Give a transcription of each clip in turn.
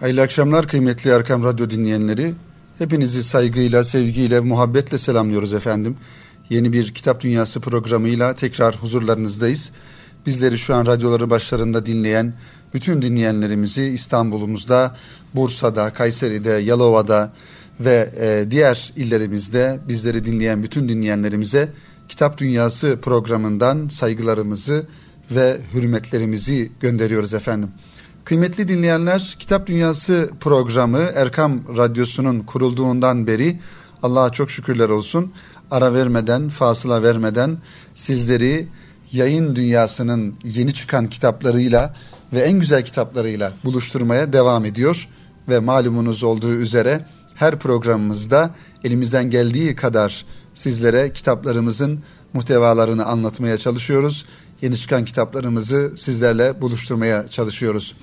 Hayırlı akşamlar kıymetli Erkam Radyo dinleyenleri. Hepinizi saygıyla, sevgiyle, muhabbetle selamlıyoruz efendim. Yeni bir Kitap Dünyası programıyla tekrar huzurlarınızdayız. Bizleri şu an radyoları başlarında dinleyen bütün dinleyenlerimizi İstanbul'umuzda, Bursa'da, Kayseri'de, Yalova'da ve e, diğer illerimizde bizleri dinleyen bütün dinleyenlerimize Kitap Dünyası programından saygılarımızı ve hürmetlerimizi gönderiyoruz efendim. Kıymetli dinleyenler, Kitap Dünyası programı Erkam Radyosu'nun kurulduğundan beri Allah'a çok şükürler olsun. Ara vermeden, fasıla vermeden sizleri yayın dünyasının yeni çıkan kitaplarıyla ve en güzel kitaplarıyla buluşturmaya devam ediyor. Ve malumunuz olduğu üzere her programımızda elimizden geldiği kadar sizlere kitaplarımızın muhtevalarını anlatmaya çalışıyoruz. Yeni çıkan kitaplarımızı sizlerle buluşturmaya çalışıyoruz.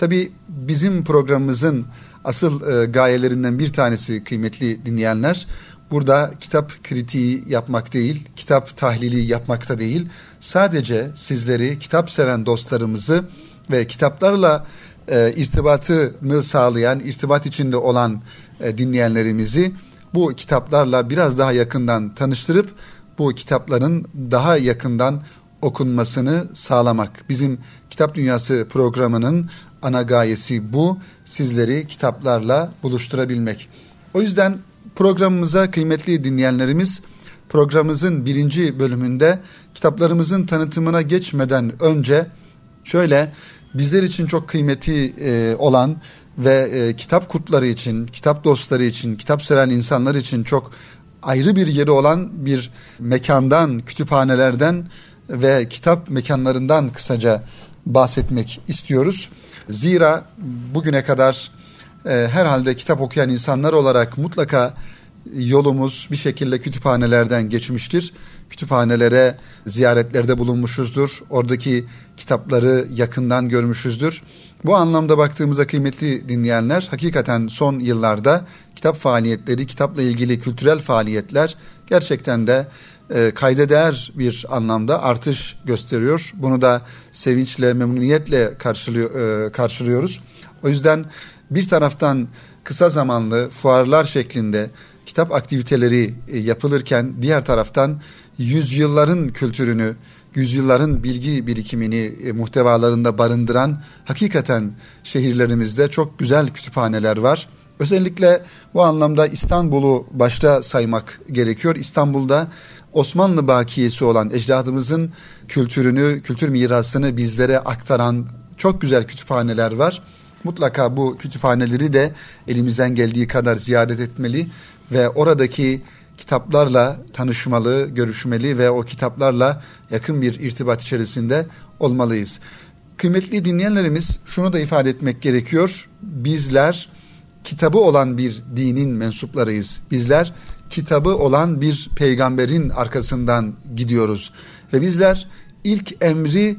Tabi bizim programımızın asıl e, gayelerinden bir tanesi kıymetli dinleyenler burada kitap kritiği yapmak değil, kitap tahlili yapmakta değil. Sadece sizleri kitap seven dostlarımızı ve kitaplarla e, irtibatını sağlayan, irtibat içinde olan e, dinleyenlerimizi bu kitaplarla biraz daha yakından tanıştırıp bu kitapların daha yakından okunmasını sağlamak. Bizim Kitap Dünyası programının ana gayesi bu. Sizleri kitaplarla buluşturabilmek. O yüzden programımıza kıymetli dinleyenlerimiz programımızın birinci bölümünde kitaplarımızın tanıtımına geçmeden önce şöyle bizler için çok kıymeti e, olan ve e, kitap kurtları için, kitap dostları için, kitap seven insanlar için çok ayrı bir yeri olan bir mekandan, kütüphanelerden ve kitap mekanlarından kısaca bahsetmek istiyoruz. Zira bugüne kadar e, herhalde kitap okuyan insanlar olarak mutlaka yolumuz bir şekilde kütüphanelerden geçmiştir. Kütüphanelere ziyaretlerde bulunmuşuzdur. Oradaki kitapları yakından görmüşüzdür. Bu anlamda baktığımızda kıymetli dinleyenler hakikaten son yıllarda kitap faaliyetleri, kitapla ilgili kültürel faaliyetler gerçekten de e, kayda değer bir anlamda artış gösteriyor. Bunu da sevinçle, memnuniyetle karşılıyor, e, karşılıyoruz. O yüzden bir taraftan kısa zamanlı fuarlar şeklinde kitap aktiviteleri e, yapılırken diğer taraftan yüzyılların kültürünü, yüzyılların bilgi birikimini e, muhtevalarında barındıran hakikaten şehirlerimizde çok güzel kütüphaneler var. Özellikle bu anlamda İstanbul'u başta saymak gerekiyor. İstanbul'da Osmanlı bakiyesi olan ecdadımızın kültürünü, kültür mirasını bizlere aktaran çok güzel kütüphaneler var. Mutlaka bu kütüphaneleri de elimizden geldiği kadar ziyaret etmeli ve oradaki kitaplarla tanışmalı, görüşmeli ve o kitaplarla yakın bir irtibat içerisinde olmalıyız. Kıymetli dinleyenlerimiz şunu da ifade etmek gerekiyor. Bizler kitabı olan bir dinin mensuplarıyız. Bizler kitabı olan bir peygamberin arkasından gidiyoruz. Ve bizler ilk emri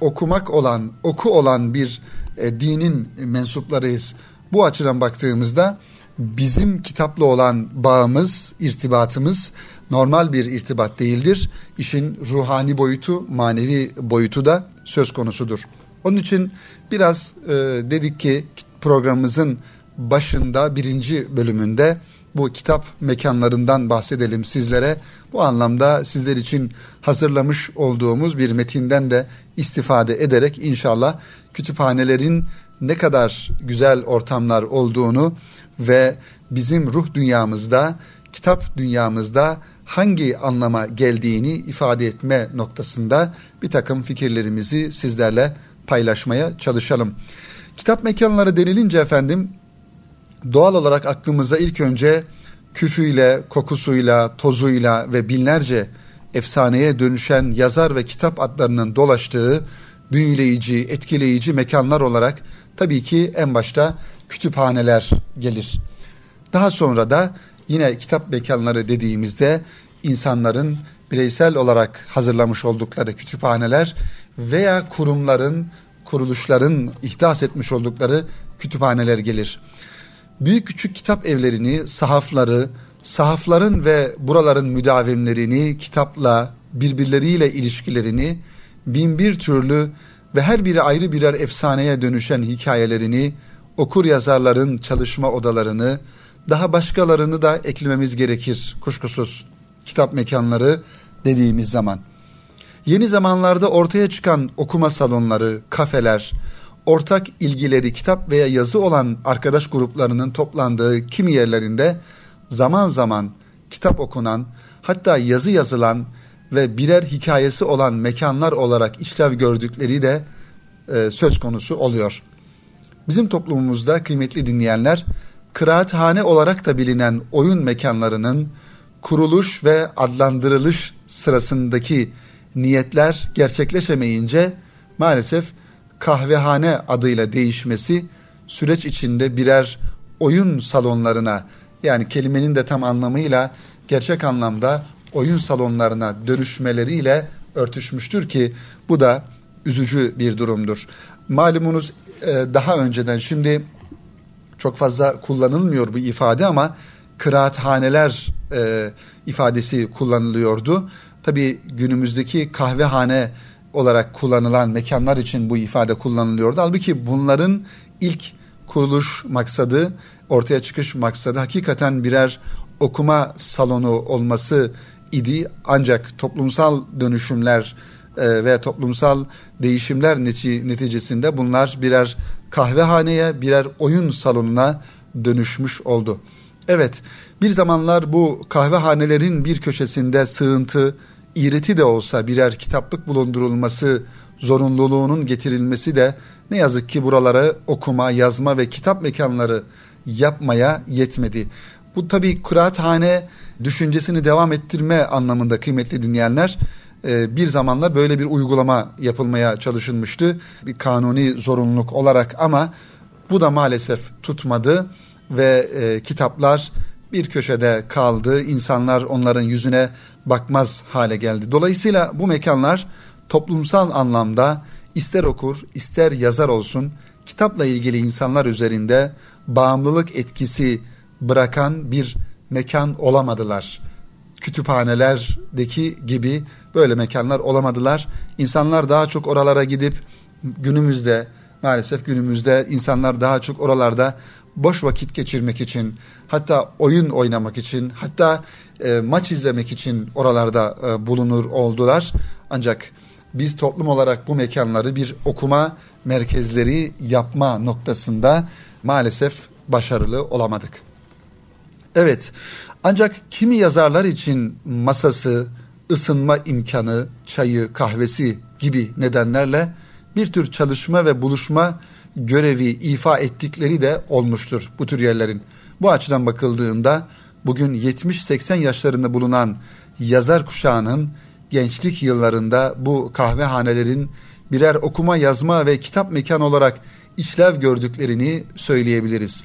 okumak olan, oku olan bir e, dinin mensuplarıyız. Bu açıdan baktığımızda bizim kitapla olan bağımız, irtibatımız normal bir irtibat değildir. İşin ruhani boyutu, manevi boyutu da söz konusudur. Onun için biraz e, dedik ki programımızın başında birinci bölümünde bu kitap mekanlarından bahsedelim sizlere. Bu anlamda sizler için hazırlamış olduğumuz bir metinden de istifade ederek inşallah kütüphanelerin ne kadar güzel ortamlar olduğunu ve bizim ruh dünyamızda, kitap dünyamızda hangi anlama geldiğini ifade etme noktasında bir takım fikirlerimizi sizlerle paylaşmaya çalışalım. Kitap mekanları denilince efendim doğal olarak aklımıza ilk önce küfüyle, kokusuyla, tozuyla ve binlerce efsaneye dönüşen yazar ve kitap adlarının dolaştığı büyüleyici, etkileyici mekanlar olarak tabii ki en başta kütüphaneler gelir. Daha sonra da yine kitap mekanları dediğimizde insanların bireysel olarak hazırlamış oldukları kütüphaneler veya kurumların, kuruluşların ihdas etmiş oldukları kütüphaneler gelir. Büyük küçük kitap evlerini, sahafları, sahafların ve buraların müdavimlerini, kitapla, birbirleriyle ilişkilerini, bin bir türlü ve her biri ayrı birer efsaneye dönüşen hikayelerini, okur yazarların çalışma odalarını, daha başkalarını da eklememiz gerekir kuşkusuz. Kitap mekanları dediğimiz zaman. Yeni zamanlarda ortaya çıkan okuma salonları, kafeler, ortak ilgileri kitap veya yazı olan arkadaş gruplarının toplandığı kimi yerlerinde zaman zaman kitap okunan, hatta yazı yazılan ve birer hikayesi olan mekanlar olarak işlev gördükleri de e, söz konusu oluyor. Bizim toplumumuzda kıymetli dinleyenler, kıraathane olarak da bilinen oyun mekanlarının kuruluş ve adlandırılış sırasındaki niyetler gerçekleşemeyince maalesef kahvehane adıyla değişmesi süreç içinde birer oyun salonlarına yani kelimenin de tam anlamıyla gerçek anlamda oyun salonlarına dönüşmeleriyle örtüşmüştür ki bu da üzücü bir durumdur. Malumunuz e, daha önceden şimdi çok fazla kullanılmıyor bu ifade ama kıraathaneler e, ifadesi kullanılıyordu. Tabi günümüzdeki kahvehane olarak kullanılan mekanlar için bu ifade kullanılıyordu. Halbuki bunların ilk kuruluş maksadı, ortaya çıkış maksadı hakikaten birer okuma salonu olması idi. Ancak toplumsal dönüşümler e, ve toplumsal değişimler neticesinde bunlar birer kahvehaneye, birer oyun salonuna dönüşmüş oldu. Evet, bir zamanlar bu kahvehanelerin bir köşesinde sığıntı, iğreti de olsa birer kitaplık bulundurulması zorunluluğunun getirilmesi de ne yazık ki buralara okuma, yazma ve kitap mekanları yapmaya yetmedi. Bu tabi kıraathane düşüncesini devam ettirme anlamında kıymetli dinleyenler e, bir zamanlar böyle bir uygulama yapılmaya çalışılmıştı. Bir kanuni zorunluluk olarak ama bu da maalesef tutmadı ve e, kitaplar bir köşede kaldı. İnsanlar onların yüzüne bakmaz hale geldi. Dolayısıyla bu mekanlar toplumsal anlamda ister okur ister yazar olsun kitapla ilgili insanlar üzerinde bağımlılık etkisi bırakan bir mekan olamadılar. Kütüphanelerdeki gibi böyle mekanlar olamadılar. İnsanlar daha çok oralara gidip günümüzde maalesef günümüzde insanlar daha çok oralarda boş vakit geçirmek için, hatta oyun oynamak için, hatta e, maç izlemek için oralarda e, bulunur oldular. Ancak biz toplum olarak bu mekanları bir okuma merkezleri yapma noktasında maalesef başarılı olamadık. Evet, ancak kimi yazarlar için masası, ısınma imkanı, çayı, kahvesi gibi nedenlerle bir tür çalışma ve buluşma görevi ifa ettikleri de olmuştur bu tür yerlerin. Bu açıdan bakıldığında bugün 70-80 yaşlarında bulunan yazar kuşağının gençlik yıllarında bu kahvehanelerin birer okuma, yazma ve kitap mekan olarak işlev gördüklerini söyleyebiliriz.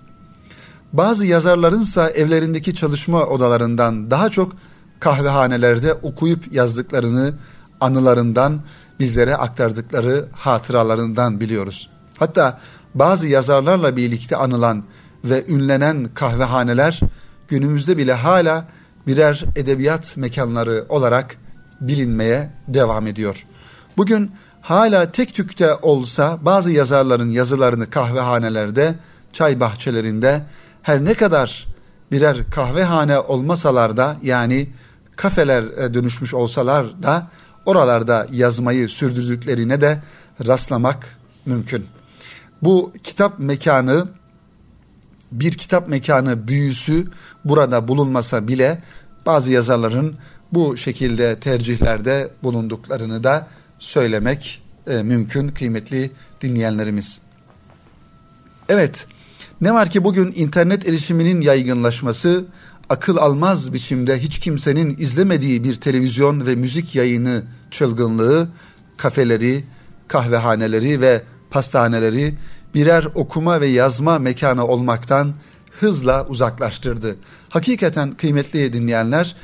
Bazı yazarlarınsa evlerindeki çalışma odalarından daha çok kahvehanelerde okuyup yazdıklarını anılarından bizlere aktardıkları hatıralarından biliyoruz. Hatta bazı yazarlarla birlikte anılan ve ünlenen kahvehaneler günümüzde bile hala birer edebiyat mekanları olarak bilinmeye devam ediyor. Bugün hala tek tükte olsa bazı yazarların yazılarını kahvehanelerde, çay bahçelerinde her ne kadar birer kahvehane olmasalar da yani kafeler e, dönüşmüş olsalar da oralarda yazmayı sürdürdüklerine de rastlamak mümkün. Bu kitap mekanı bir kitap mekanı büyüsü burada bulunmasa bile bazı yazarların bu şekilde tercihlerde bulunduklarını da söylemek e, mümkün kıymetli dinleyenlerimiz. Evet, ne var ki bugün internet erişiminin yaygınlaşması akıl almaz biçimde hiç kimsenin izlemediği bir televizyon ve müzik yayını çılgınlığı kafeleri, kahvehaneleri ve pastaneleri birer okuma ve yazma mekanı olmaktan hızla uzaklaştırdı. Hakikaten kıymetli dinleyenler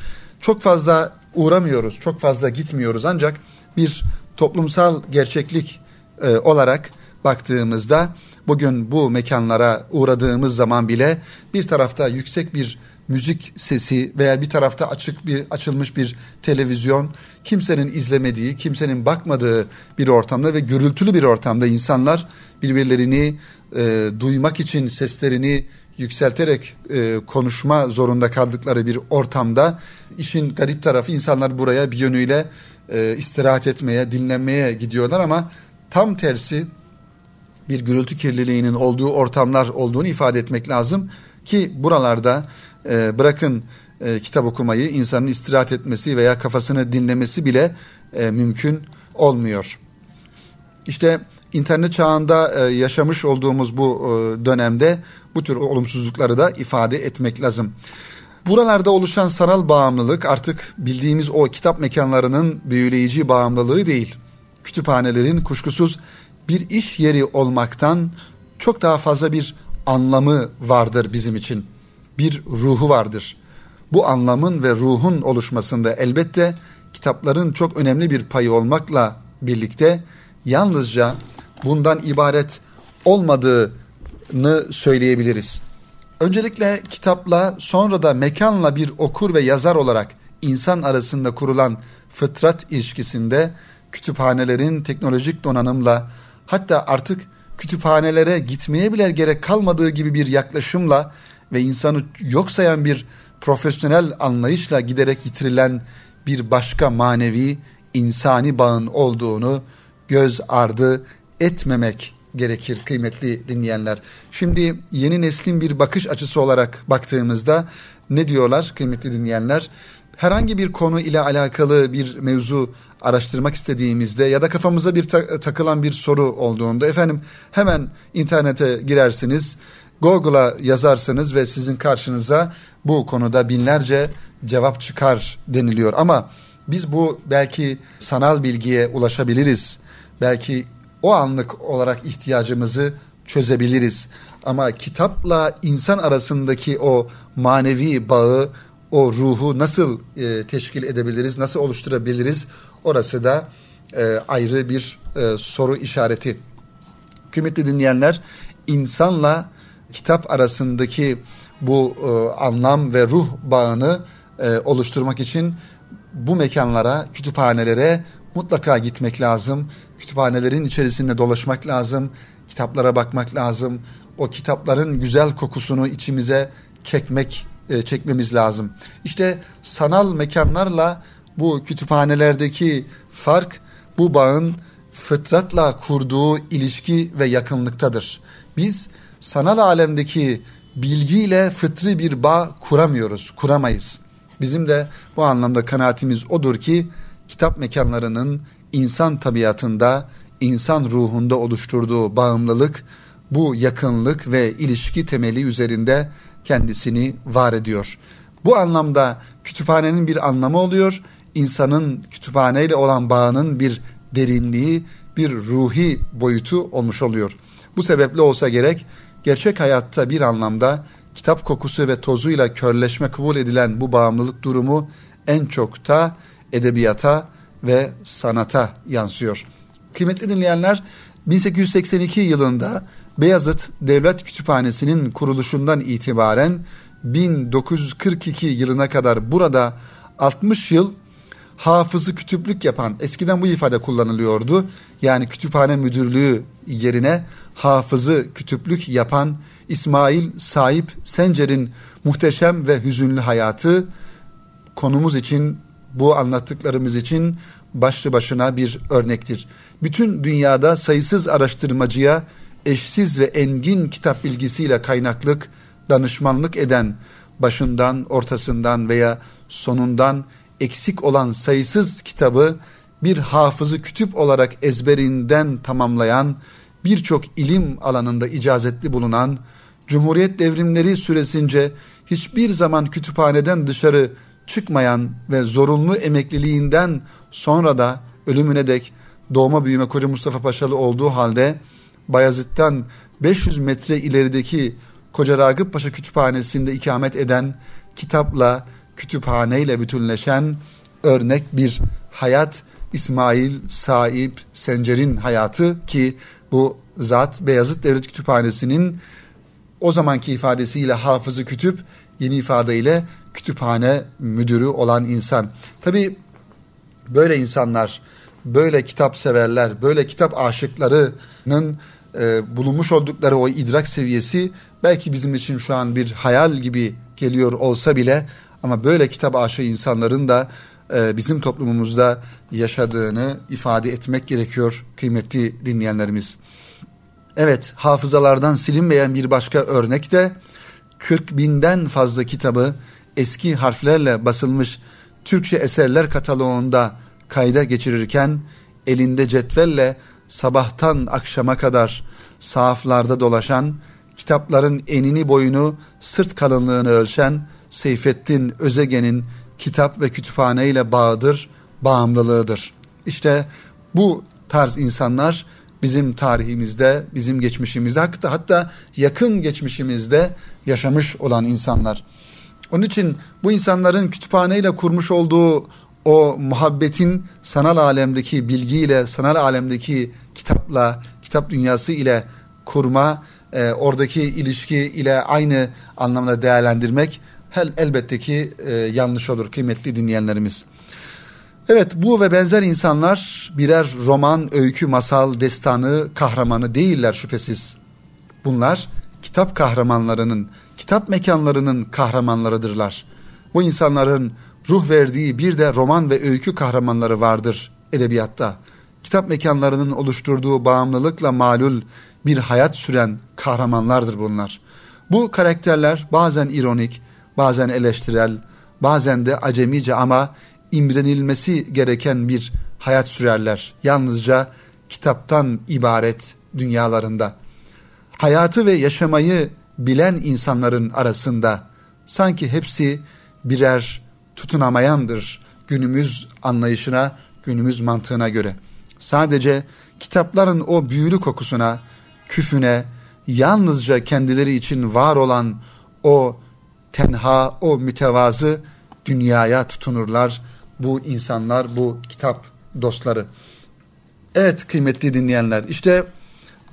çok fazla uğramıyoruz, çok fazla gitmiyoruz ancak bir toplumsal gerçeklik e, olarak baktığımızda bugün bu mekanlara uğradığımız zaman bile bir tarafta yüksek bir müzik sesi veya bir tarafta açık bir açılmış bir televizyon kimsenin izlemediği, kimsenin bakmadığı bir ortamda ve gürültülü bir ortamda insanlar birbirlerini e, duymak için seslerini yükselterek e, konuşma zorunda kaldıkları bir ortamda işin garip tarafı insanlar buraya bir yönüyle e, istirahat etmeye, dinlenmeye gidiyorlar ama tam tersi bir gürültü kirliliğinin olduğu ortamlar olduğunu ifade etmek lazım ki buralarda e, bırakın e, kitap okumayı insanın istirahat etmesi veya kafasını dinlemesi bile e, mümkün olmuyor. İşte internet çağında e, yaşamış olduğumuz bu e, dönemde bu tür olumsuzlukları da ifade etmek lazım. Buralarda oluşan sanal bağımlılık artık bildiğimiz o kitap mekanlarının büyüleyici bağımlılığı değil. Kütüphanelerin kuşkusuz bir iş yeri olmaktan çok daha fazla bir anlamı vardır bizim için. Bir ruhu vardır. Bu anlamın ve ruhun oluşmasında elbette kitapların çok önemli bir payı olmakla birlikte yalnızca bundan ibaret olmadığını söyleyebiliriz. Öncelikle kitapla sonra da mekanla bir okur ve yazar olarak insan arasında kurulan fıtrat ilişkisinde kütüphanelerin teknolojik donanımla hatta artık kütüphanelere gitmeye bile gerek kalmadığı gibi bir yaklaşımla ve insanı yok sayan bir profesyonel anlayışla giderek yitirilen bir başka manevi insani bağın olduğunu göz ardı etmemek gerekir kıymetli dinleyenler. Şimdi yeni neslin bir bakış açısı olarak baktığımızda ne diyorlar kıymetli dinleyenler? Herhangi bir konu ile alakalı bir mevzu araştırmak istediğimizde ya da kafamıza bir ta- takılan bir soru olduğunda efendim hemen internete girersiniz. Google'a yazarsınız ve sizin karşınıza bu konuda binlerce cevap çıkar deniliyor. Ama biz bu belki sanal bilgiye ulaşabiliriz. Belki o anlık olarak ihtiyacımızı çözebiliriz. Ama kitapla insan arasındaki o manevi bağı, o ruhu nasıl e, teşkil edebiliriz, nasıl oluşturabiliriz? Orası da e, ayrı bir e, soru işareti. Kıymetli dinleyenler, insanla kitap arasındaki bu e, anlam ve ruh bağını e, oluşturmak için bu mekanlara, kütüphanelere mutlaka gitmek lazım. Kütüphanelerin içerisinde dolaşmak lazım. Kitaplara bakmak lazım. O kitapların güzel kokusunu içimize çekmek e, çekmemiz lazım. İşte sanal mekanlarla bu kütüphanelerdeki fark bu bağın fıtratla kurduğu ilişki ve yakınlıktadır. Biz sanal alemdeki bilgiyle fıtri bir bağ kuramıyoruz, kuramayız. Bizim de bu anlamda kanaatimiz odur ki kitap mekanlarının insan tabiatında, insan ruhunda oluşturduğu bağımlılık bu yakınlık ve ilişki temeli üzerinde kendisini var ediyor. Bu anlamda kütüphanenin bir anlamı oluyor. İnsanın kütüphaneyle olan bağının bir derinliği, bir ruhi boyutu olmuş oluyor. Bu sebeple olsa gerek gerçek hayatta bir anlamda kitap kokusu ve tozuyla körleşme kabul edilen bu bağımlılık durumu en çok da edebiyata ve sanata yansıyor. Kıymetli dinleyenler 1882 yılında Beyazıt Devlet Kütüphanesi'nin kuruluşundan itibaren 1942 yılına kadar burada 60 yıl hafızı kütüplük yapan eskiden bu ifade kullanılıyordu. Yani kütüphane müdürlüğü yerine hafızı kütüplük yapan İsmail Sahip Sencer'in muhteşem ve hüzünlü hayatı konumuz için bu anlattıklarımız için başlı başına bir örnektir. Bütün dünyada sayısız araştırmacıya eşsiz ve engin kitap bilgisiyle kaynaklık, danışmanlık eden, başından, ortasından veya sonundan eksik olan sayısız kitabı bir hafızı kütüp olarak ezberinden tamamlayan, birçok ilim alanında icazetli bulunan, Cumhuriyet devrimleri süresince hiçbir zaman kütüphaneden dışarı çıkmayan ve zorunlu emekliliğinden sonra da ölümüne dek doğma büyüme Koca Mustafa Paşalı olduğu halde Bayezid'den 500 metre ilerideki Koca Ragıp Paşa Kütüphanesi'nde ikamet eden kitapla kütüphaneyle bütünleşen örnek bir hayat İsmail Saip Sencer'in hayatı ki bu zat Beyazıt Devlet Kütüphanesi'nin o zamanki ifadesiyle hafızı kütüp yeni ifadeyle kütüphane müdürü olan insan. Tabi böyle insanlar, böyle kitap severler, böyle kitap aşıklarının e, bulunmuş oldukları o idrak seviyesi belki bizim için şu an bir hayal gibi geliyor olsa bile ama böyle kitap aşığı insanların da e, bizim toplumumuzda yaşadığını ifade etmek gerekiyor kıymetli dinleyenlerimiz. Evet hafızalardan silinmeyen bir başka örnek de 40 binden fazla kitabı eski harflerle basılmış Türkçe eserler kataloğunda kayda geçirirken elinde cetvelle sabahtan akşama kadar sahaflarda dolaşan, kitapların enini boyunu, sırt kalınlığını ölçen Seyfettin Özegen'in kitap ve kütüphane ile bağıdır, bağımlılığıdır. İşte bu tarz insanlar bizim tarihimizde, bizim geçmişimizde hatta, hatta yakın geçmişimizde yaşamış olan insanlar. Onun için bu insanların kütüphaneyle kurmuş olduğu o muhabbetin sanal alemdeki bilgiyle, sanal alemdeki kitapla, kitap dünyası ile kurma, e, oradaki ilişki ile aynı anlamda değerlendirmek el, elbette ki e, yanlış olur kıymetli dinleyenlerimiz. Evet bu ve benzer insanlar birer roman, öykü, masal, destanı, kahramanı değiller şüphesiz. Bunlar kitap kahramanlarının, kitap mekanlarının kahramanlarıdırlar. Bu insanların ruh verdiği bir de roman ve öykü kahramanları vardır edebiyatta. Kitap mekanlarının oluşturduğu bağımlılıkla malul bir hayat süren kahramanlardır bunlar. Bu karakterler bazen ironik, bazen eleştirel, bazen de acemice ama imrenilmesi gereken bir hayat sürerler. Yalnızca kitaptan ibaret dünyalarında. Hayatı ve yaşamayı bilen insanların arasında sanki hepsi birer tutunamayandır günümüz anlayışına, günümüz mantığına göre. Sadece kitapların o büyülü kokusuna, küfüne, yalnızca kendileri için var olan o tenha, o mütevazı dünyaya tutunurlar bu insanlar, bu kitap dostları. Evet kıymetli dinleyenler işte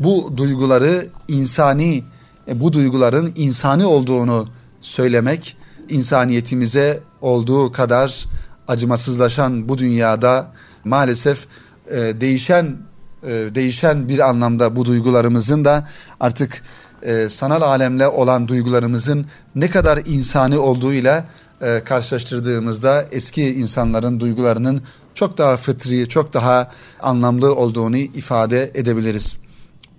bu duyguları insani, e, bu duyguların insani olduğunu söylemek insaniyetimize olduğu kadar acımasızlaşan bu dünyada maalesef e, değişen e, değişen bir anlamda bu duygularımızın da artık e, sanal alemle olan duygularımızın ne kadar insani olduğuyla e, karşılaştırdığımızda eski insanların duygularının çok daha fıtri, çok daha anlamlı olduğunu ifade edebiliriz.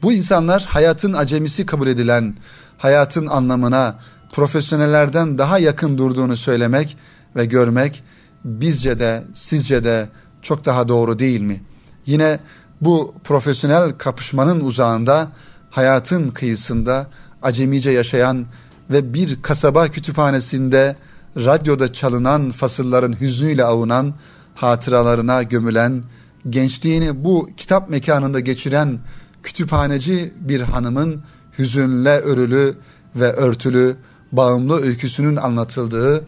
Bu insanlar hayatın acemisi kabul edilen, hayatın anlamına profesyonellerden daha yakın durduğunu söylemek ve görmek bizce de sizce de çok daha doğru değil mi? Yine bu profesyonel kapışmanın uzağında hayatın kıyısında acemice yaşayan ve bir kasaba kütüphanesinde radyoda çalınan fasılların hüznüyle avunan, hatıralarına gömülen, gençliğini bu kitap mekanında geçiren kütüphaneci bir hanımın hüzünle örülü ve örtülü bağımlı öyküsünün anlatıldığı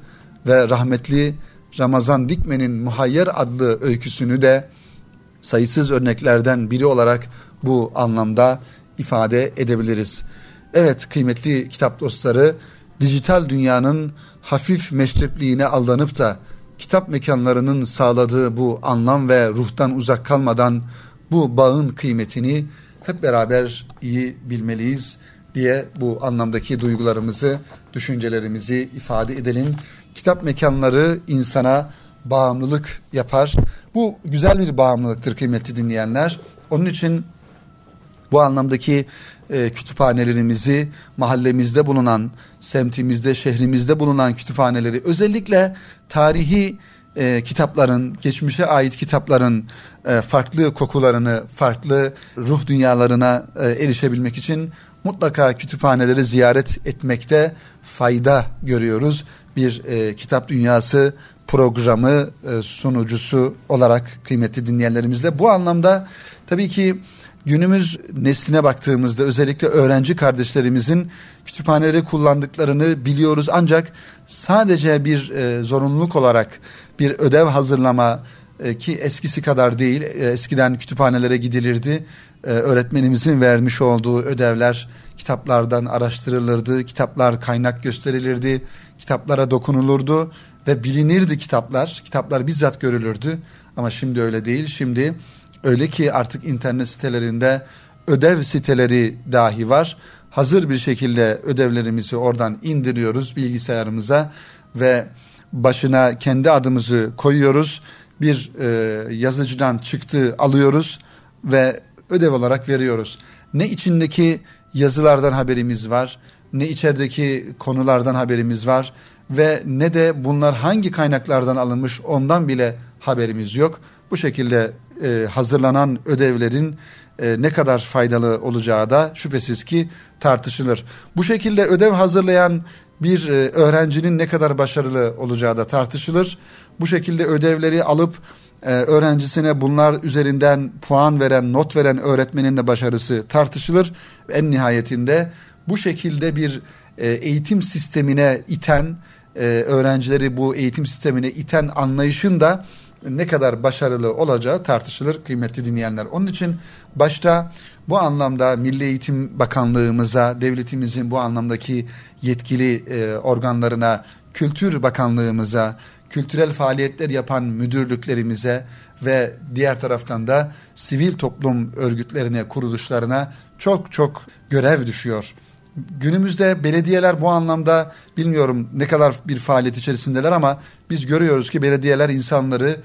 ve rahmetli Ramazan Dikmen'in Muhayyer adlı öyküsünü de sayısız örneklerden biri olarak bu anlamda ifade edebiliriz. Evet kıymetli kitap dostları dijital dünyanın hafif meşrepliğine aldanıp da kitap mekanlarının sağladığı bu anlam ve ruhtan uzak kalmadan bu bağın kıymetini hep beraber iyi bilmeliyiz diye bu anlamdaki duygularımızı, düşüncelerimizi ifade edelim. Kitap mekanları insana bağımlılık yapar. Bu güzel bir bağımlılıktır kıymetli dinleyenler. Onun için bu anlamdaki e, kütüphanelerimizi mahallemizde bulunan, semtimizde, şehrimizde bulunan kütüphaneleri özellikle tarihi e, kitapların, geçmişe ait kitapların e, farklı kokularını, farklı ruh dünyalarına e, erişebilmek için mutlaka kütüphaneleri ziyaret etmekte fayda görüyoruz. Bir e, kitap dünyası programı e, sunucusu olarak kıymetli dinleyenlerimizle bu anlamda tabii ki günümüz nesline baktığımızda özellikle öğrenci kardeşlerimizin kütüphaneleri kullandıklarını biliyoruz. Ancak sadece bir e, zorunluluk olarak bir ödev hazırlama e, ki eskisi kadar değil e, eskiden kütüphanelere gidilirdi. E, öğretmenimizin vermiş olduğu ödevler kitaplardan araştırılırdı kitaplar kaynak gösterilirdi kitaplara dokunulurdu ve bilinirdi kitaplar. Kitaplar bizzat görülürdü. Ama şimdi öyle değil. Şimdi Öyle ki artık internet sitelerinde ödev siteleri dahi var. Hazır bir şekilde ödevlerimizi oradan indiriyoruz bilgisayarımıza ve başına kendi adımızı koyuyoruz. Bir e, yazıcıdan çıktı alıyoruz ve ödev olarak veriyoruz. Ne içindeki yazılardan haberimiz var, ne içerideki konulardan haberimiz var ve ne de bunlar hangi kaynaklardan alınmış ondan bile haberimiz yok. Bu şekilde e, hazırlanan ödevlerin e, ne kadar faydalı olacağı da şüphesiz ki tartışılır. Bu şekilde ödev hazırlayan bir e, öğrencinin ne kadar başarılı olacağı da tartışılır. Bu şekilde ödevleri alıp e, öğrencisine bunlar üzerinden puan veren, not veren öğretmenin de başarısı tartışılır. En nihayetinde bu şekilde bir e, eğitim sistemine iten, e, öğrencileri bu eğitim sistemine iten anlayışın da ne kadar başarılı olacağı tartışılır kıymetli dinleyenler. Onun için başta bu anlamda Milli Eğitim Bakanlığımıza, devletimizin bu anlamdaki yetkili e, organlarına, Kültür Bakanlığımıza, kültürel faaliyetler yapan müdürlüklerimize ve diğer taraftan da sivil toplum örgütlerine, kuruluşlarına çok çok görev düşüyor. Günümüzde belediyeler bu anlamda bilmiyorum ne kadar bir faaliyet içerisindeler ama biz görüyoruz ki belediyeler insanları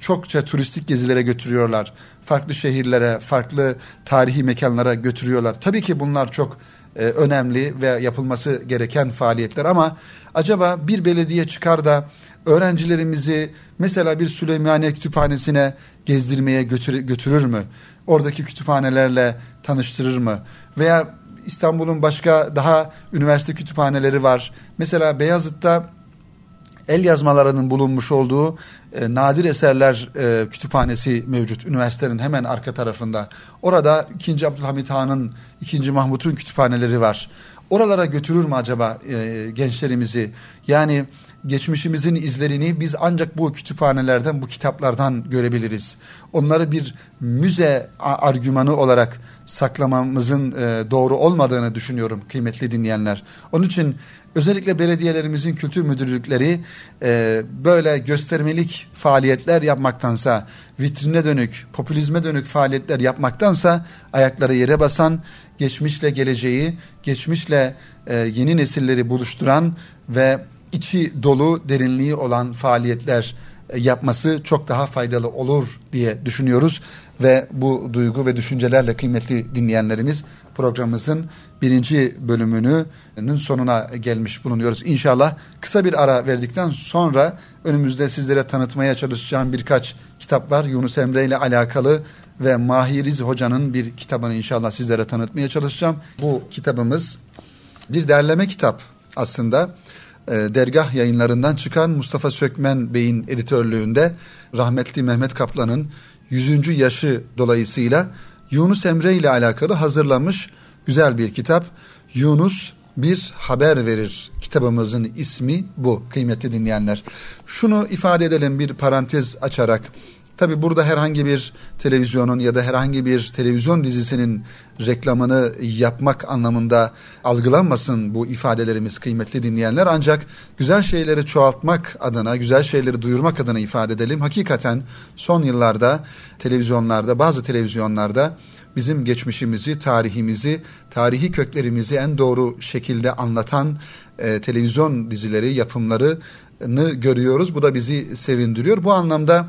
çokça turistik gezilere götürüyorlar. Farklı şehirlere, farklı tarihi mekanlara götürüyorlar. Tabii ki bunlar çok e, önemli ve yapılması gereken faaliyetler ama acaba bir belediye çıkar da öğrencilerimizi mesela bir Süleymaniye Kütüphanesi'ne gezdirmeye götür, götürür mü? Oradaki kütüphanelerle tanıştırır mı? Veya İstanbul'un başka daha üniversite kütüphaneleri var. Mesela Beyazıt'ta el yazmalarının bulunmuş olduğu e, nadir eserler e, kütüphanesi mevcut üniversitenin hemen arka tarafında. Orada 2. Abdülhamit Han'ın 2. Mahmut'un kütüphaneleri var. Oralara götürür mü acaba e, gençlerimizi? Yani geçmişimizin izlerini biz ancak bu kütüphanelerden, bu kitaplardan görebiliriz. Onları bir müze argümanı olarak saklamamızın e, doğru olmadığını düşünüyorum kıymetli dinleyenler. Onun için özellikle belediyelerimizin kültür müdürlükleri e, böyle göstermelik faaliyetler yapmaktansa, vitrine dönük, popülizme dönük faaliyetler yapmaktansa ayakları yere basan, geçmişle geleceği, geçmişle e, yeni nesilleri buluşturan ve içi dolu derinliği olan faaliyetler e, yapması çok daha faydalı olur diye düşünüyoruz ve bu duygu ve düşüncelerle kıymetli dinleyenlerimiz programımızın birinci bölümünün sonuna gelmiş bulunuyoruz. İnşallah kısa bir ara verdikten sonra önümüzde sizlere tanıtmaya çalışacağım birkaç kitap var. Yunus Emre ile alakalı ve Mahiriz Hoca'nın bir kitabını inşallah sizlere tanıtmaya çalışacağım. Bu kitabımız bir derleme kitap aslında e, dergah yayınlarından çıkan Mustafa Sökmen Bey'in editörlüğünde rahmetli Mehmet Kaplan'ın 100. yaşı dolayısıyla Yunus Emre ile alakalı hazırlanmış güzel bir kitap. Yunus bir haber verir kitabımızın ismi bu kıymetli dinleyenler. Şunu ifade edelim bir parantez açarak. Tabi burada herhangi bir televizyonun ya da herhangi bir televizyon dizisinin reklamını yapmak anlamında algılanmasın bu ifadelerimiz kıymetli dinleyenler. Ancak güzel şeyleri çoğaltmak adına, güzel şeyleri duyurmak adına ifade edelim. Hakikaten son yıllarda televizyonlarda, bazı televizyonlarda bizim geçmişimizi, tarihimizi, tarihi köklerimizi en doğru şekilde anlatan e, televizyon dizileri, yapımlarını görüyoruz. Bu da bizi sevindiriyor. Bu anlamda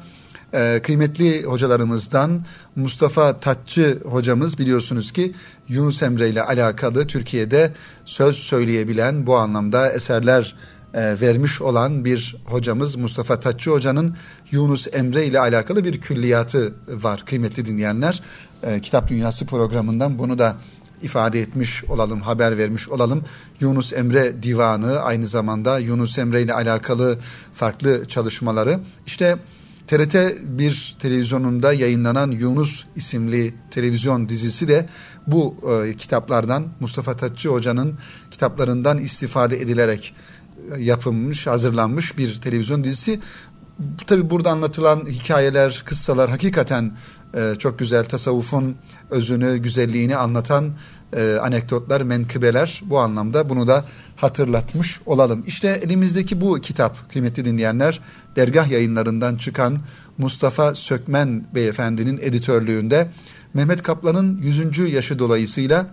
e, kıymetli hocalarımızdan Mustafa Tatçı hocamız biliyorsunuz ki Yunus Emre ile alakalı Türkiye'de söz söyleyebilen bu anlamda eserler e, vermiş olan bir hocamız Mustafa Tatçı hocanın Yunus Emre ile alakalı bir külliyatı var kıymetli dinleyenler. E, Kitap Dünyası programından bunu da ifade etmiş olalım, haber vermiş olalım. Yunus Emre Divanı aynı zamanda Yunus Emre ile alakalı farklı çalışmaları. İşte TRT bir televizyonunda yayınlanan Yunus isimli televizyon dizisi de bu e, kitaplardan Mustafa Tatçı Hoca'nın kitaplarından istifade edilerek e, yapılmış, hazırlanmış bir televizyon dizisi. Tabi burada anlatılan hikayeler, kıssalar hakikaten e, çok güzel tasavvufun özünü, güzelliğini anlatan e, anekdotlar, menkıbeler bu anlamda bunu da hatırlatmış olalım. İşte elimizdeki bu kitap kıymetli dinleyenler dergah yayınlarından çıkan Mustafa Sökmen beyefendinin editörlüğünde Mehmet Kaplan'ın 100. yaşı dolayısıyla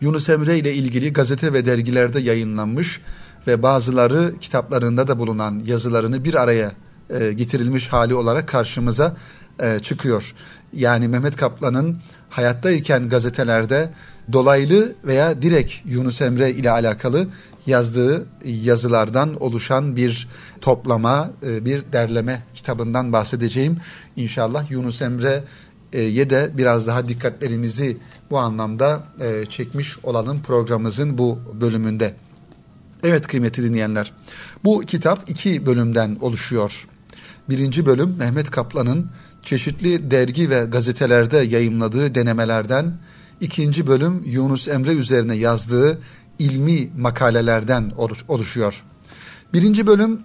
Yunus Emre ile ilgili gazete ve dergilerde yayınlanmış ve bazıları kitaplarında da bulunan yazılarını bir araya e, getirilmiş hali olarak karşımıza e, çıkıyor. Yani Mehmet Kaplan'ın hayattayken gazetelerde dolaylı veya direkt Yunus Emre ile alakalı yazdığı yazılardan oluşan bir toplama, e, bir derleme kitabından bahsedeceğim. İnşallah Yunus Emre'ye de biraz daha dikkatlerimizi bu anlamda e, çekmiş olalım programımızın bu bölümünde. Evet kıymetli dinleyenler, bu kitap iki bölümden oluşuyor. Birinci bölüm Mehmet Kaplan'ın çeşitli dergi ve gazetelerde yayımladığı denemelerden, ikinci bölüm Yunus Emre üzerine yazdığı ilmi makalelerden oluşuyor. Birinci bölüm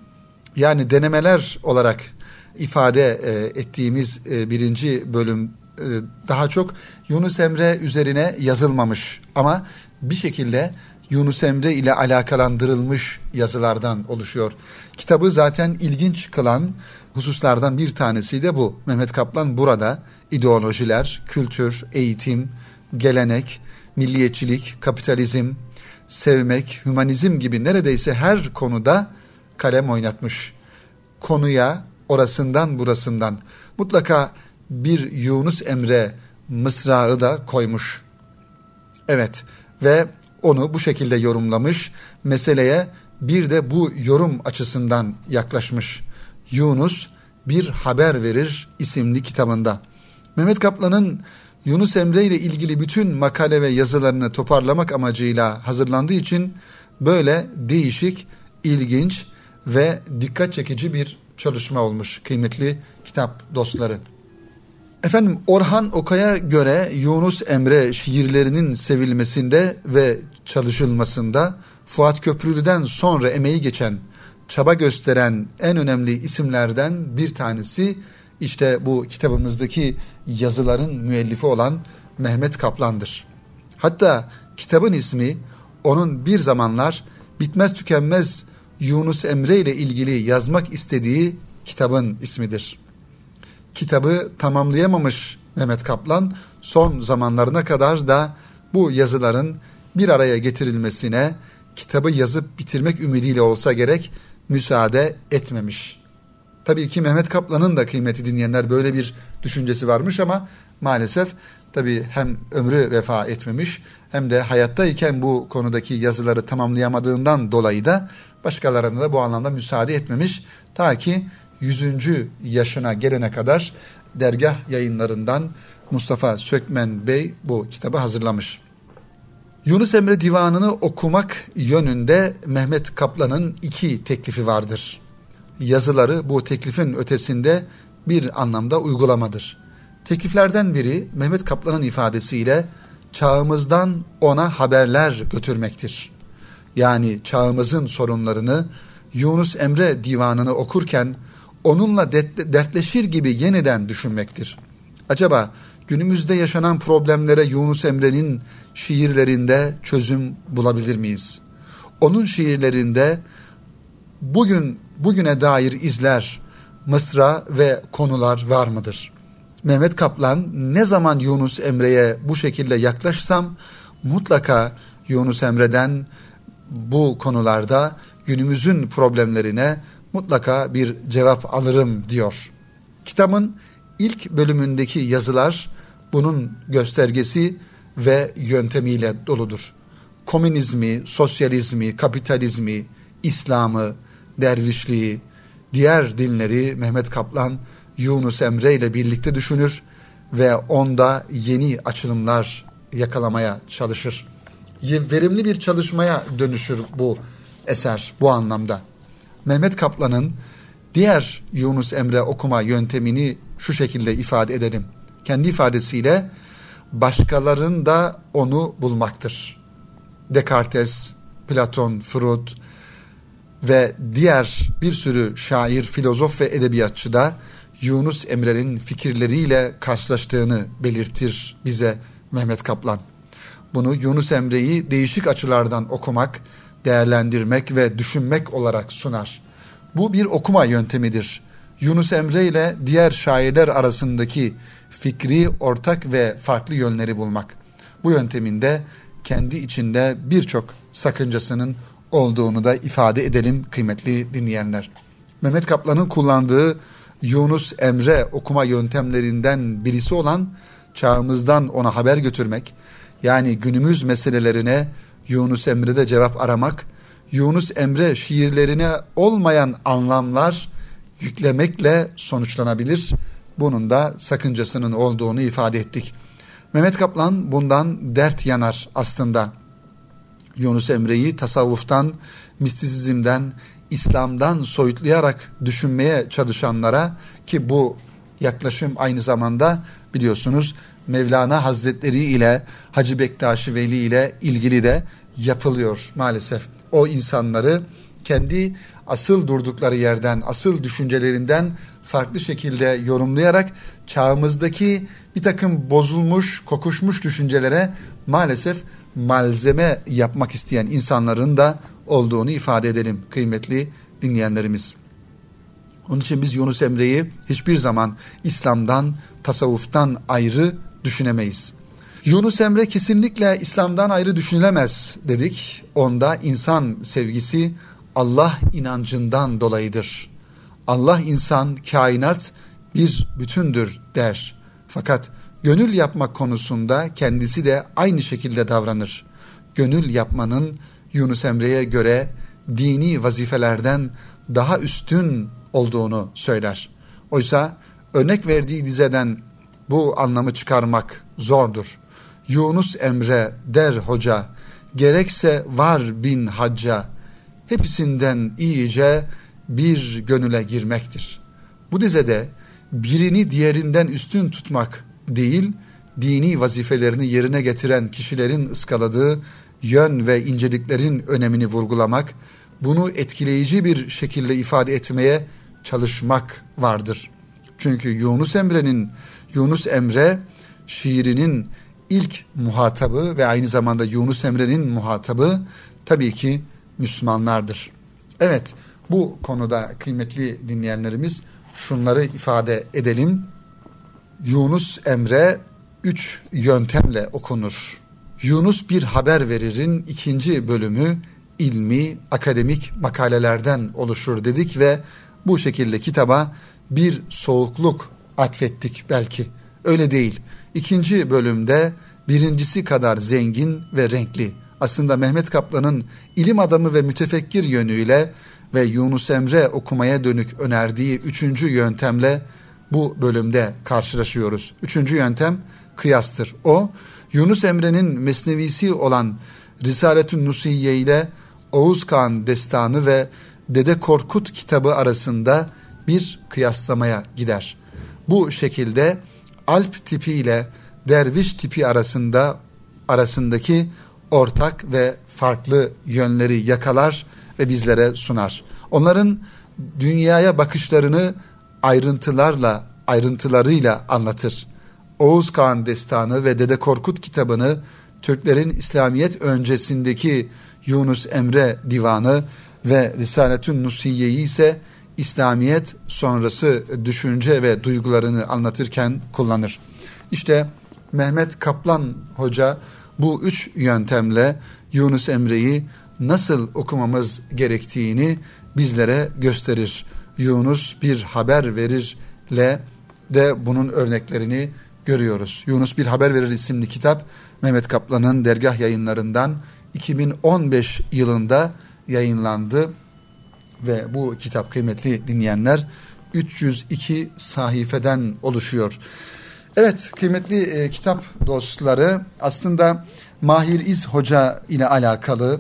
yani denemeler olarak ifade e, ettiğimiz e, birinci bölüm e, daha çok Yunus Emre üzerine yazılmamış ama bir şekilde Yunus Emre ile alakalandırılmış yazılardan oluşuyor. Kitabı zaten ilginç kılan hususlardan bir tanesi de bu. Mehmet Kaplan burada ideolojiler, kültür, eğitim, gelenek, milliyetçilik, kapitalizm, sevmek, hümanizm gibi neredeyse her konuda kalem oynatmış. Konuya orasından burasından mutlaka bir Yunus Emre mısrağı da koymuş. Evet ve onu bu şekilde yorumlamış. Meseleye bir de bu yorum açısından yaklaşmış. Yunus bir haber verir isimli kitabında. Mehmet Kaplan'ın Yunus Emre ile ilgili bütün makale ve yazılarını toparlamak amacıyla hazırlandığı için böyle değişik, ilginç ve dikkat çekici bir çalışma olmuş kıymetli kitap dostları. Efendim Orhan Okay'a göre Yunus Emre şiirlerinin sevilmesinde ve çalışılmasında Fuat Köprülü'den sonra emeği geçen, çaba gösteren en önemli isimlerden bir tanesi işte bu kitabımızdaki yazıların müellifi olan Mehmet Kaplan'dır. Hatta kitabın ismi onun bir zamanlar bitmez tükenmez Yunus Emre ile ilgili yazmak istediği kitabın ismidir. Kitabı tamamlayamamış Mehmet Kaplan son zamanlarına kadar da bu yazıların bir araya getirilmesine kitabı yazıp bitirmek ümidiyle olsa gerek müsaade etmemiş. Tabii ki Mehmet Kaplan'ın da kıymeti dinleyenler böyle bir düşüncesi varmış ama maalesef tabii hem ömrü vefa etmemiş hem de hayattayken bu konudaki yazıları tamamlayamadığından dolayı da başkalarına da bu anlamda müsaade etmemiş. Ta ki 100. yaşına gelene kadar dergah yayınlarından Mustafa Sökmen Bey bu kitabı hazırlamış. Yunus Emre Divanı'nı okumak yönünde Mehmet Kaplan'ın iki teklifi vardır yazıları bu teklifin ötesinde bir anlamda uygulamadır. Tekliflerden biri Mehmet Kaplan'ın ifadesiyle çağımızdan ona haberler götürmektir. Yani çağımızın sorunlarını Yunus Emre divanını okurken onunla dertleşir gibi yeniden düşünmektir. Acaba günümüzde yaşanan problemlere Yunus Emre'nin şiirlerinde çözüm bulabilir miyiz? Onun şiirlerinde bugün bugüne dair izler, mısra ve konular var mıdır? Mehmet Kaplan ne zaman Yunus Emre'ye bu şekilde yaklaşsam mutlaka Yunus Emre'den bu konularda günümüzün problemlerine mutlaka bir cevap alırım diyor. Kitabın ilk bölümündeki yazılar bunun göstergesi ve yöntemiyle doludur. Komünizmi, sosyalizmi, kapitalizmi, İslam'ı, dervişliği, diğer dinleri Mehmet Kaplan Yunus Emre ile birlikte düşünür ve onda yeni açılımlar yakalamaya çalışır. Verimli bir çalışmaya dönüşür bu eser bu anlamda. Mehmet Kaplan'ın diğer Yunus Emre okuma yöntemini şu şekilde ifade edelim. Kendi ifadesiyle başkaların da onu bulmaktır. Descartes, Platon, Freud, ve diğer bir sürü şair, filozof ve edebiyatçı da Yunus Emre'nin fikirleriyle karşılaştığını belirtir bize Mehmet Kaplan. Bunu Yunus Emre'yi değişik açılardan okumak, değerlendirmek ve düşünmek olarak sunar. Bu bir okuma yöntemidir. Yunus Emre ile diğer şairler arasındaki fikri ortak ve farklı yönleri bulmak. Bu yönteminde kendi içinde birçok sakıncasının olduğunu da ifade edelim kıymetli dinleyenler. Mehmet Kaplan'ın kullandığı Yunus Emre okuma yöntemlerinden birisi olan çağımızdan ona haber götürmek, yani günümüz meselelerine Yunus Emre'de cevap aramak, Yunus Emre şiirlerine olmayan anlamlar yüklemekle sonuçlanabilir. Bunun da sakıncasının olduğunu ifade ettik. Mehmet Kaplan bundan dert yanar aslında. Yunus Emre'yi tasavvuftan, mistisizmden, İslam'dan soyutlayarak düşünmeye çalışanlara ki bu yaklaşım aynı zamanda biliyorsunuz Mevlana Hazretleri ile Hacı Bektaşi Veli ile ilgili de yapılıyor maalesef. O insanları kendi asıl durdukları yerden, asıl düşüncelerinden farklı şekilde yorumlayarak çağımızdaki bir takım bozulmuş, kokuşmuş düşüncelere maalesef malzeme yapmak isteyen insanların da olduğunu ifade edelim kıymetli dinleyenlerimiz. Onun için biz Yunus Emre'yi hiçbir zaman İslam'dan, tasavvuftan ayrı düşünemeyiz. Yunus Emre kesinlikle İslam'dan ayrı düşünülemez dedik. Onda insan sevgisi Allah inancından dolayıdır. Allah insan, kainat bir bütündür der. Fakat gönül yapmak konusunda kendisi de aynı şekilde davranır. Gönül yapmanın Yunus Emre'ye göre dini vazifelerden daha üstün olduğunu söyler. Oysa örnek verdiği dizeden bu anlamı çıkarmak zordur. Yunus Emre der hoca, gerekse var bin hacca, hepsinden iyice bir gönüle girmektir. Bu dizede birini diğerinden üstün tutmak değil, dini vazifelerini yerine getiren kişilerin ıskaladığı yön ve inceliklerin önemini vurgulamak, bunu etkileyici bir şekilde ifade etmeye çalışmak vardır. Çünkü Yunus Emre'nin Yunus Emre şiirinin ilk muhatabı ve aynı zamanda Yunus Emre'nin muhatabı tabii ki Müslümanlardır. Evet bu konuda kıymetli dinleyenlerimiz şunları ifade edelim. Yunus Emre üç yöntemle okunur. Yunus bir haber veririn ikinci bölümü ilmi, akademik makalelerden oluşur dedik ve bu şekilde kitaba bir soğukluk atfettik belki. Öyle değil. İkinci bölümde birincisi kadar zengin ve renkli. Aslında Mehmet Kaplan'ın ilim adamı ve mütefekkir yönüyle ve Yunus Emre okumaya dönük önerdiği üçüncü yöntemle bu bölümde karşılaşıyoruz. Üçüncü yöntem kıyastır. O Yunus Emre'nin mesnevisi olan Risaletün Nusiye ile Oğuz Kağan destanı ve Dede Korkut kitabı arasında bir kıyaslamaya gider. Bu şekilde Alp tipi ile Derviş tipi arasında arasındaki ortak ve farklı yönleri yakalar ve bizlere sunar. Onların dünyaya bakışlarını ayrıntılarla, ayrıntılarıyla anlatır. Oğuz Kağan Destanı ve Dede Korkut kitabını Türklerin İslamiyet öncesindeki Yunus Emre Divanı ve Risaletün Nusiye'yi ise İslamiyet sonrası düşünce ve duygularını anlatırken kullanır. İşte Mehmet Kaplan Hoca bu üç yöntemle Yunus Emre'yi nasıl okumamız gerektiğini bizlere gösterir. Yunus bir haber verirle de bunun örneklerini görüyoruz. Yunus bir haber verir isimli kitap Mehmet Kaplan'ın dergah yayınlarından 2015 yılında yayınlandı ve bu kitap kıymetli dinleyenler 302 sayfeden oluşuyor. Evet kıymetli e, kitap dostları aslında Mahir İz Hoca ile alakalı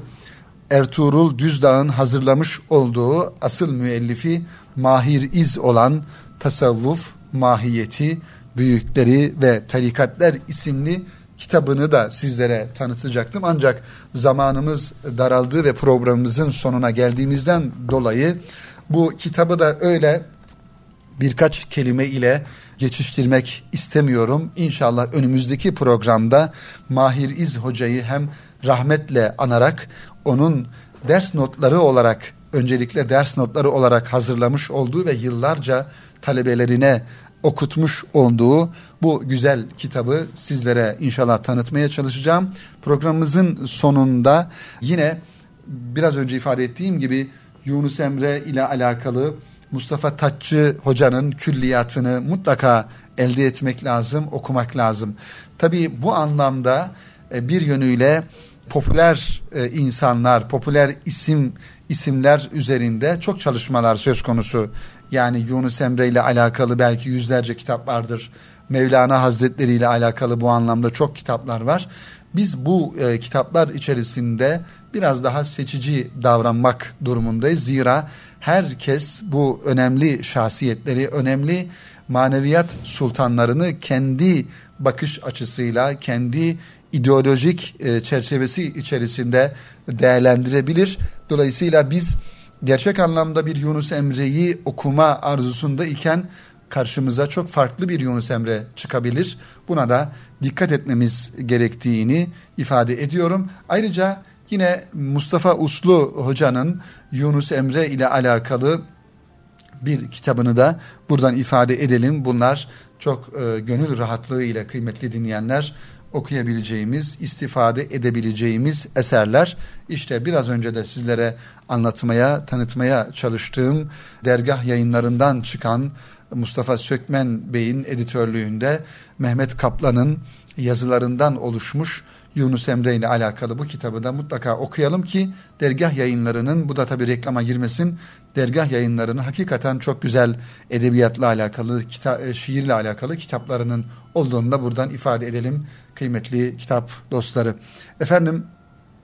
Ertuğrul Düzdağ'ın hazırlamış olduğu asıl müellifi Mahir İz olan Tasavvuf, Mahiyeti, Büyükleri ve Tarikatler isimli kitabını da sizlere tanıtacaktım. Ancak zamanımız daraldı ve programımızın sonuna geldiğimizden dolayı bu kitabı da öyle birkaç kelime ile geçiştirmek istemiyorum. İnşallah önümüzdeki programda Mahir İz Hoca'yı hem rahmetle anarak onun ders notları olarak öncelikle ders notları olarak hazırlamış olduğu ve yıllarca talebelerine okutmuş olduğu bu güzel kitabı sizlere inşallah tanıtmaya çalışacağım. Programımızın sonunda yine biraz önce ifade ettiğim gibi Yunus Emre ile alakalı Mustafa Tatçı hocanın külliyatını mutlaka elde etmek lazım, okumak lazım. Tabii bu anlamda e, bir yönüyle popüler e, insanlar, popüler isim isimler üzerinde çok çalışmalar söz konusu. Yani Yunus Emre ile alakalı belki yüzlerce kitap vardır. Mevlana Hazretleri ile alakalı bu anlamda çok kitaplar var. Biz bu e, kitaplar içerisinde biraz daha seçici davranmak durumundayız. Zira herkes bu önemli şahsiyetleri, önemli maneviyat sultanlarını kendi bakış açısıyla, kendi ideolojik e, çerçevesi içerisinde değerlendirebilir. Dolayısıyla biz gerçek anlamda bir Yunus Emre'yi okuma arzusunda iken karşımıza çok farklı bir Yunus Emre çıkabilir. Buna da dikkat etmemiz gerektiğini ifade ediyorum. Ayrıca yine Mustafa Uslu hocanın Yunus Emre ile alakalı bir kitabını da buradan ifade edelim. Bunlar çok e, gönül rahatlığı ile kıymetli dinleyenler okuyabileceğimiz, istifade edebileceğimiz eserler. İşte biraz önce de sizlere anlatmaya, tanıtmaya çalıştığım dergah yayınlarından çıkan Mustafa Sökmen Bey'in editörlüğünde Mehmet Kaplan'ın yazılarından oluşmuş Yunus Emre ile alakalı bu kitabı da mutlaka okuyalım ki dergah yayınlarının bu da tabi reklama girmesin dergah yayınlarının hakikaten çok güzel edebiyatla alakalı kita, e, şiirle alakalı kitaplarının olduğunu da buradan ifade edelim kıymetli kitap dostları. Efendim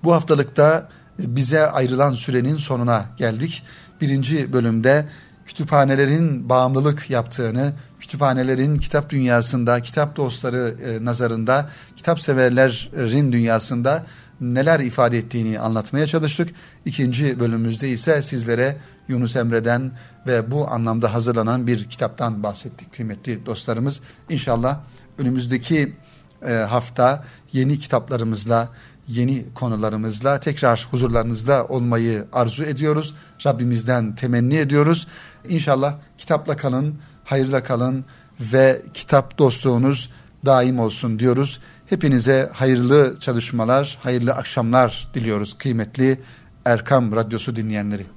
bu haftalıkta bize ayrılan sürenin sonuna geldik. Birinci bölümde kütüphanelerin bağımlılık yaptığını, kütüphanelerin kitap dünyasında, kitap dostları e, nazarında, kitap severlerin dünyasında neler ifade ettiğini anlatmaya çalıştık. İkinci bölümümüzde ise sizlere Yunus Emre'den ve bu anlamda hazırlanan bir kitaptan bahsettik kıymetli dostlarımız. İnşallah önümüzdeki e, hafta yeni kitaplarımızla, yeni konularımızla tekrar huzurlarınızda olmayı arzu ediyoruz. Rabbimizden temenni ediyoruz. İnşallah kitapla kalın, hayırla kalın ve kitap dostluğunuz daim olsun diyoruz. Hepinize hayırlı çalışmalar, hayırlı akşamlar diliyoruz kıymetli Erkam Radyosu dinleyenleri.